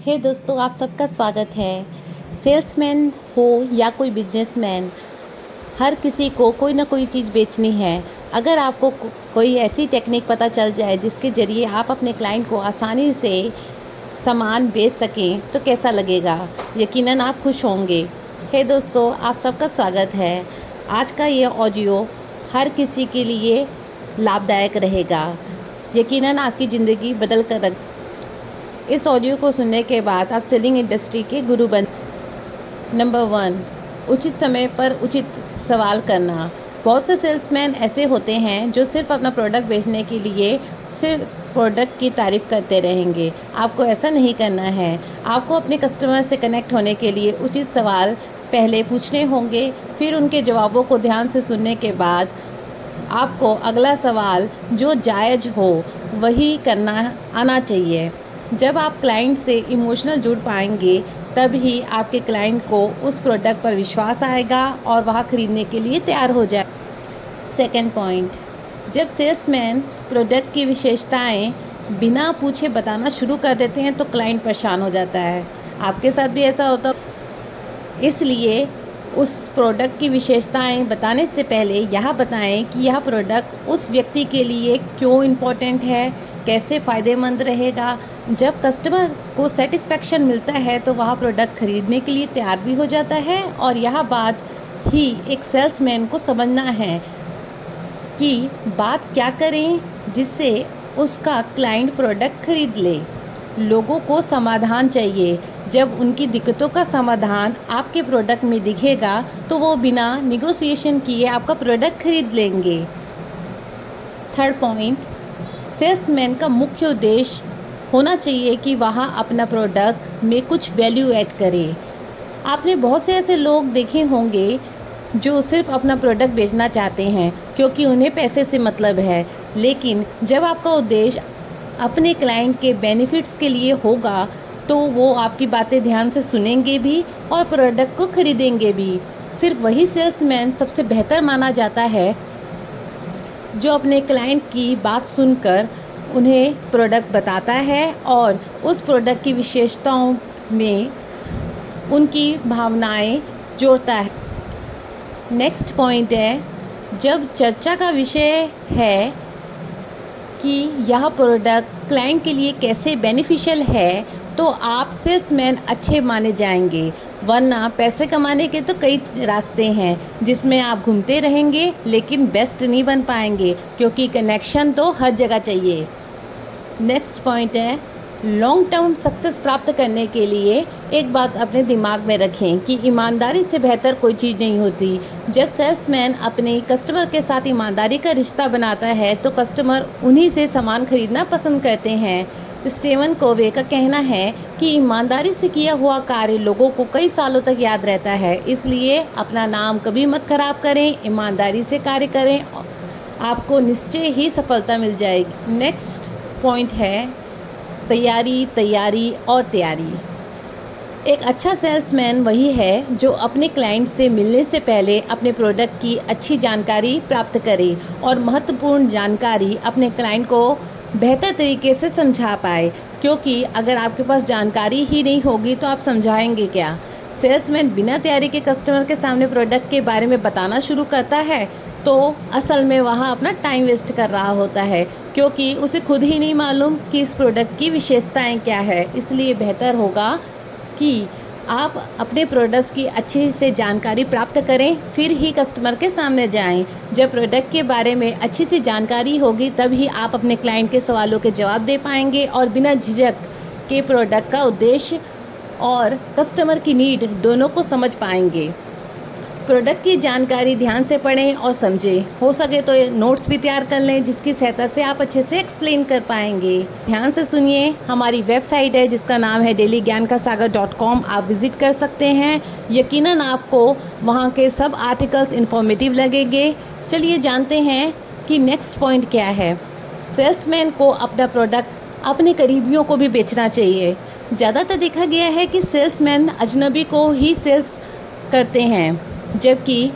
हे hey दोस्तों आप सबका स्वागत है। सेल्समैन हो या कोई बिजनेसमैन हर किसी को कोई ना कोई चीज़ बेचनी है। अगर आपको को, कोई ऐसी टेक्निक पता चल जाए जिसके ज़रिए आप अपने क्लाइंट को आसानी से सामान बेच सकें तो कैसा लगेगा? यकीनन आप खुश होंगे। हे hey दोस्तों आप सबका स्वागत है। आज का ये ऑडियो हर किसी के लिए लाभदायक रहेगा। यकीनन आपकी ज़िंदगी बदल कर रख इस ऑडियो को सुनने के बाद आप सेलिंग इंडस्ट्री के गुरु बन नंबर वन उचित समय पर उचित सवाल करना। बहुत से सेल्समैन ऐसे होते हैं जो सिर्फ़ अपना प्रोडक्ट बेचने के लिए सिर्फ़ प्रोडक्ट की तारीफ़ करते रहेंगे। आपको ऐसा नहीं करना है। आपको अपने कस्टमर से कनेक्ट होने के लिए उचित सवाल पहले पूछने होंगे, फिर उनके जवाबों को ध्यान से सुनने के बाद आपको अगला सवाल जो जायज़ हो, वही करना आना चाहिए। जब आप क्लाइंट से इमोशनल जुड़ पाएँगे तब ही आपके क्लाइंट को उस प्रोडक्ट पर विश्वास आएगा और वह खरीदने के लिए तैयार हो जाए। सेकेंड पॉइंट जब सेल्समैन प्रोडक्ट की विशेषताएँ बिना पूछे बताना शुरू कर देते हैं तो क्लाइंट परेशान हो जाता है। आपके साथ भी ऐसा होता इसलिए उस प्रोडक्ट की विशेषताएँ बताने से पहले यह बताएँ कि यह प्रोडक्ट उस व्यक्ति के लिए क्यों इम्पोर्टेंट है, कैसे फ़ायदेमंद रहेगा जब कस्टमर को सेटिस्फेक्शन मिलता है तो वह प्रोडक्ट खरीदने के लिए तैयार भी हो जाता है और यह बात ही एक सेल्समैन को समझना है कि बात क्या करें जिससे उसका क्लाइंट प्रोडक्ट खरीद ले। लोगों को समाधान चाहिए। जब उनकी दिक्कतों का समाधान आपके प्रोडक्ट में दिखेगा तो वो बिना निगोसिएशन किए आपका प्रोडक्ट खरीद लेंगे। थर्ड पॉइंट सेल्समैन का मुख्य उद्देश्य होना चाहिए कि वहाँ अपना प्रोडक्ट में कुछ वैल्यू ऐड करे। आपने बहुत से ऐसे लोग देखे होंगे जो सिर्फ़ अपना प्रोडक्ट बेचना चाहते हैं, क्योंकि उन्हें पैसे से मतलब है। लेकिन जब आपका उद्देश्य अपने क्लाइंट के बेनिफिट्स के लिए होगा तो वो आपकी बातें ध्यान से सुनेंगे भी और प्रोडक्ट को खरीदेंगे भी। सिर्फ़ वही सेल्समैन सबसे बेहतर माना जाता है, जो अपने क्लाइंट की बात सुनकर उन्हें प्रोडक्ट बताता है और उस प्रोडक्ट की विशेषताओं में उनकी भावनाएँ जोड़ता है। नेक्स्ट पॉइंट है, जब चर्चा का विषय है कि यह प्रोडक्ट क्लाइंट के लिए कैसे बेनिफिशियल है तो आप सेल्समैन अच्छे माने जाएँगे, वरना पैसे कमाने के तो कई रास्ते हैं, जिसमें आप घूमते रहेंगे, लेकिन बेस्ट नहीं बन पाएँगे, क्योंकि कनेक्शन तो हर जगह चाहिए। नेक्स्ट पॉइंट है लॉन्ग टर्म सक्सेस प्राप्त करने के लिए एक बात अपने दिमाग में रखें कि ईमानदारी से बेहतर कोई चीज़ नहीं होती। जब सेल्समैन अपने कस्टमर के साथ ईमानदारी का रिश्ता बनाता है तो कस्टमर उन्हीं से सामान खरीदना पसंद करते हैं। स्टेवन कोवे का कहना है कि ईमानदारी से किया हुआ कार्य लोगों को कई सालों तक याद रहता है, इसलिए अपना नाम कभी मत खराब करें, ईमानदारी से कार्य करें, आपको निश्चय ही सफलता मिल जाएगी। नेक्स्ट पॉइंट है, तैयारी तैयारी और तैयारी। एक अच्छा सेल्समैन वही है जो अपने क्लाइंट से मिलने से पहले अपने प्रोडक्ट की अच्छी जानकारी प्राप्त करे और महत्वपूर्ण जानकारी अपने क्लाइंट को बेहतर तरीके से समझा पाए। क्योंकि अगर आपके पास जानकारी ही नहीं होगी तो आप समझाएँगे क्या? सेल्समैन बिना तैयारी के कस्टमर के सामने प्रोडक्ट के बारे में बताना शुरू करता है तो असल में वहाँ अपना टाइम वेस्ट कर रहा होता है। क्योंकि उसे खुद ही नहीं मालूम कि इस प्रोडक्ट की विशेषताएँ क्या है। इसलिए बेहतर होगा कि आप अपने प्रोडक्ट्स की अच्छी से जानकारी प्राप्त करें, फिर ही कस्टमर के सामने जाएँ। जब प्रोडक्ट के बारे में अच्छी सी जानकारी होगी, तभी आप अपने क्लाइंट के सवालों के जवाब दे पाएँगे और बिना झिझक के प्रोडक्ट का उद्देश्य और कस्टमर की नीड दोनों को समझ पाएँगे। प्रोडक्ट की जानकारी ध्यान से पढ़ें और समझें। हो सके तो नोट्स भी तैयार कर लें, जिसकी सहायता से आप अच्छे से एक्सप्लेन कर पाएँगे। ध्यान से सुनिए, हमारी वेबसाइट है, जिसका नाम है डेली ज्ञान का सागर डॉट कॉम आप विज़िट कर सकते हैं। यकीनन आपको वहाँ के सब आर्टिकल्स इंफॉर्मेटिव लगेंगे। चलिए जानते हैं कि नेक्स्ट पॉइंट क्या है। सेल्समैन को अपना प्रोडक्ट अपने करीबियों को भी बेचना चाहिए। ज़्यादातर देखा गया है कि सेल्समैन अजनबी को ही सेल्स करते हैं। जबकि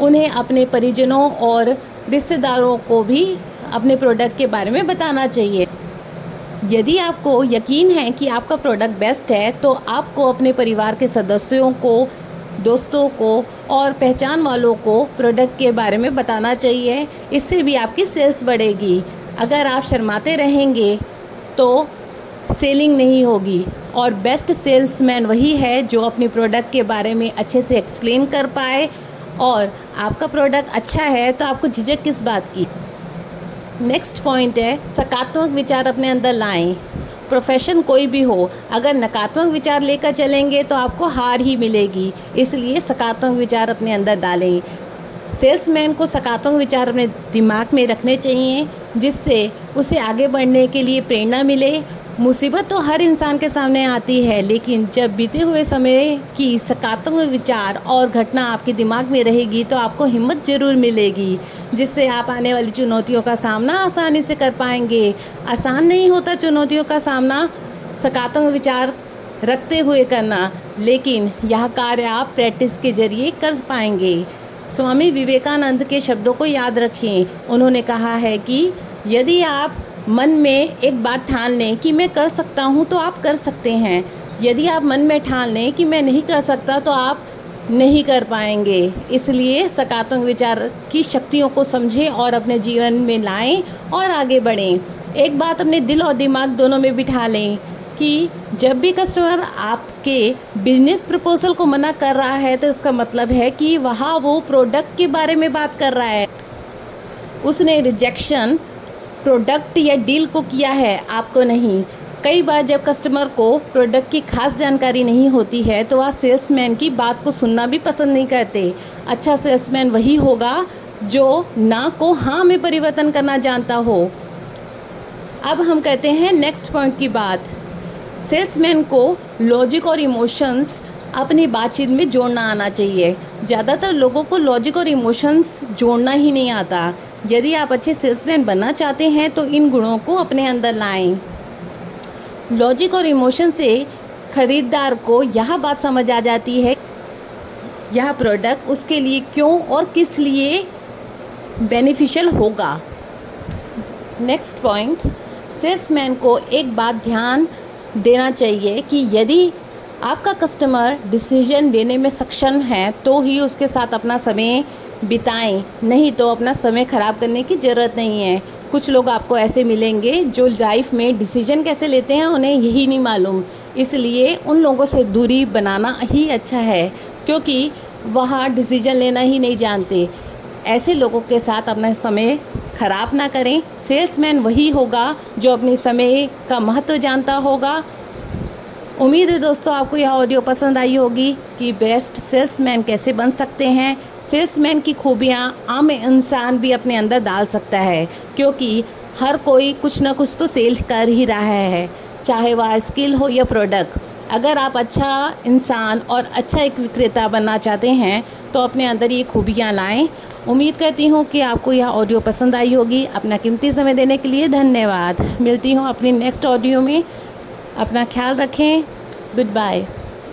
उन्हें अपने परिजनों और रिश्तेदारों को भी अपने प्रोडक्ट के बारे में बताना चाहिए। यदि आपको यकीन है कि आपका प्रोडक्ट बेस्ट है तो आपको अपने परिवार के सदस्यों को, दोस्तों को और पहचान वालों को प्रोडक्ट के बारे में बताना चाहिए। इससे भी आपकी सेल्स बढ़ेगी। अगर आप शर्माते रहेंगे तो सेलिंग नहीं होगी। और बेस्ट सेल्समैन वही है जो अपने प्रोडक्ट के बारे में अच्छे से एक्सप्लेन कर पाए। और आपका प्रोडक्ट अच्छा है तो आपको झिझक किस बात की? नेक्स्ट पॉइंट है, सकारात्मक विचार अपने अंदर लाएँ। प्रोफेशन कोई भी हो, अगर नकारात्मक विचार लेकर चलेंगे तो आपको हार ही मिलेगी। इसलिए सकारात्मक विचार अपने अंदर डालें। सेल्समैन को सकारात्मक विचार अपने दिमाग में रखने चाहिए, जिससे उसे आगे बढ़ने के लिए प्रेरणा मिले। मुसीबत तो हर इंसान के सामने आती है, लेकिन जब बीते हुए समय की सकारात्मक विचार और घटना आपके दिमाग में रहेगी तो आपको हिम्मत ज़रूर मिलेगी, जिससे आप आने वाली चुनौतियों का सामना आसानी से कर पाएँगे। आसान नहीं होता चुनौतियों का सामना सकारात्मक विचार रखते हुए करना, लेकिन यह कार्य आप प्रैक्टिस के ज़रिए कर पाएँगे। स्वामी विवेकानंद के शब्दों को याद रखें। उन्होंने कहा है कि यदि आप मन में एक बात ठान लें कि मैं कर सकता हूँ तो आप कर सकते हैं। यदि आप मन में ठान लें कि मैं नहीं कर सकता तो आप नहीं कर पाएँगे। इसलिए सकारात्मक विचार की शक्तियों को समझें और अपने जीवन में लाएँ और आगे बढ़ें। एक बात अपने दिल और दिमाग दोनों में बिठा लें कि जब भी कस्टमर आपके बिज़नेस प्रपोजल को मना कर रहा है तो इसका मतलब है कि वहाँ वो प्रोडक्ट के बारे में बात कर रहा है। उसने रिजेक्शन प्रोडक्ट या डील को किया है, आपको नहीं। कई बार जब कस्टमर को प्रोडक्ट की खास जानकारी नहीं होती है तो वह सेल्समैन की बात को सुनना भी पसंद नहीं करते। अच्छा सेल्समैन वही होगा जो ना को हाँ में परिवर्तन करना जानता हो। अब हम कहते हैं नेक्स्ट पॉइंट की बात। सेल्समैन को लॉजिक और इमोशंस अपनी बातचीत में जोड़ना आना चाहिए। ज़्यादातर लोगों को लॉजिक और इमोशंस जोड़ना ही नहीं आता। यदि आप अच्छे सेल्समैन बनना चाहते हैं तो इन गुणों को अपने अंदर लाएँ। लॉजिक और इमोशन से खरीदार को यह बात समझ आ जाती है, यह प्रोडक्ट उसके लिए क्यों और किस लिए बेनिफिशियल होगा। नेक्स्ट पॉइंट सेल्समैन को एक बात ध्यान देना चाहिए कि यदि आपका कस्टमर डिसीज़न लेने में सक्षम है तो ही उसके साथ अपना समय बिताएँ। नहीं तो अपना समय ख़राब करने की ज़रूरत नहीं है। कुछ लोग आपको ऐसे मिलेंगे जो लाइफ में डिसीज़न कैसे लेते हैं उन्हें यही नहीं मालूम। इसलिए उन लोगों से दूरी बनाना ही अच्छा है, क्योंकि वहाँ डिसीज़न लेना ही नहीं जानते। ऐसे लोगों के साथ अपना समय खराब ना करें। सेल्समैन वही होगा जो अपने समय का महत्व जानता होगा। उम्मीद है दोस्तों, आपको यह ऑडियो पसंद आई होगी कि बेस्ट सेल्समैन कैसे बन सकते हैं। सेल्समैन की खूबियाँ आम इंसान भी अपने अंदर डाल सकता है, क्योंकि हर कोई कुछ ना कुछ तो सेल कर ही रहा है, चाहे वह स्किल हो या प्रोडक्ट। अगर आप अच्छा इंसान और अच्छा एक विक्रेता बनना चाहते हैं तो अपने अंदर ये खूबियाँ लाएँ। उम्मीद करती हूँ कि आपको यह ऑडियो पसंद आई होगी। अपना कीमती समय देने के लिए धन्यवाद। मिलती हूँ अपनी नेक्स्ट ऑडियो में। अपना ख्याल रखें। Good bye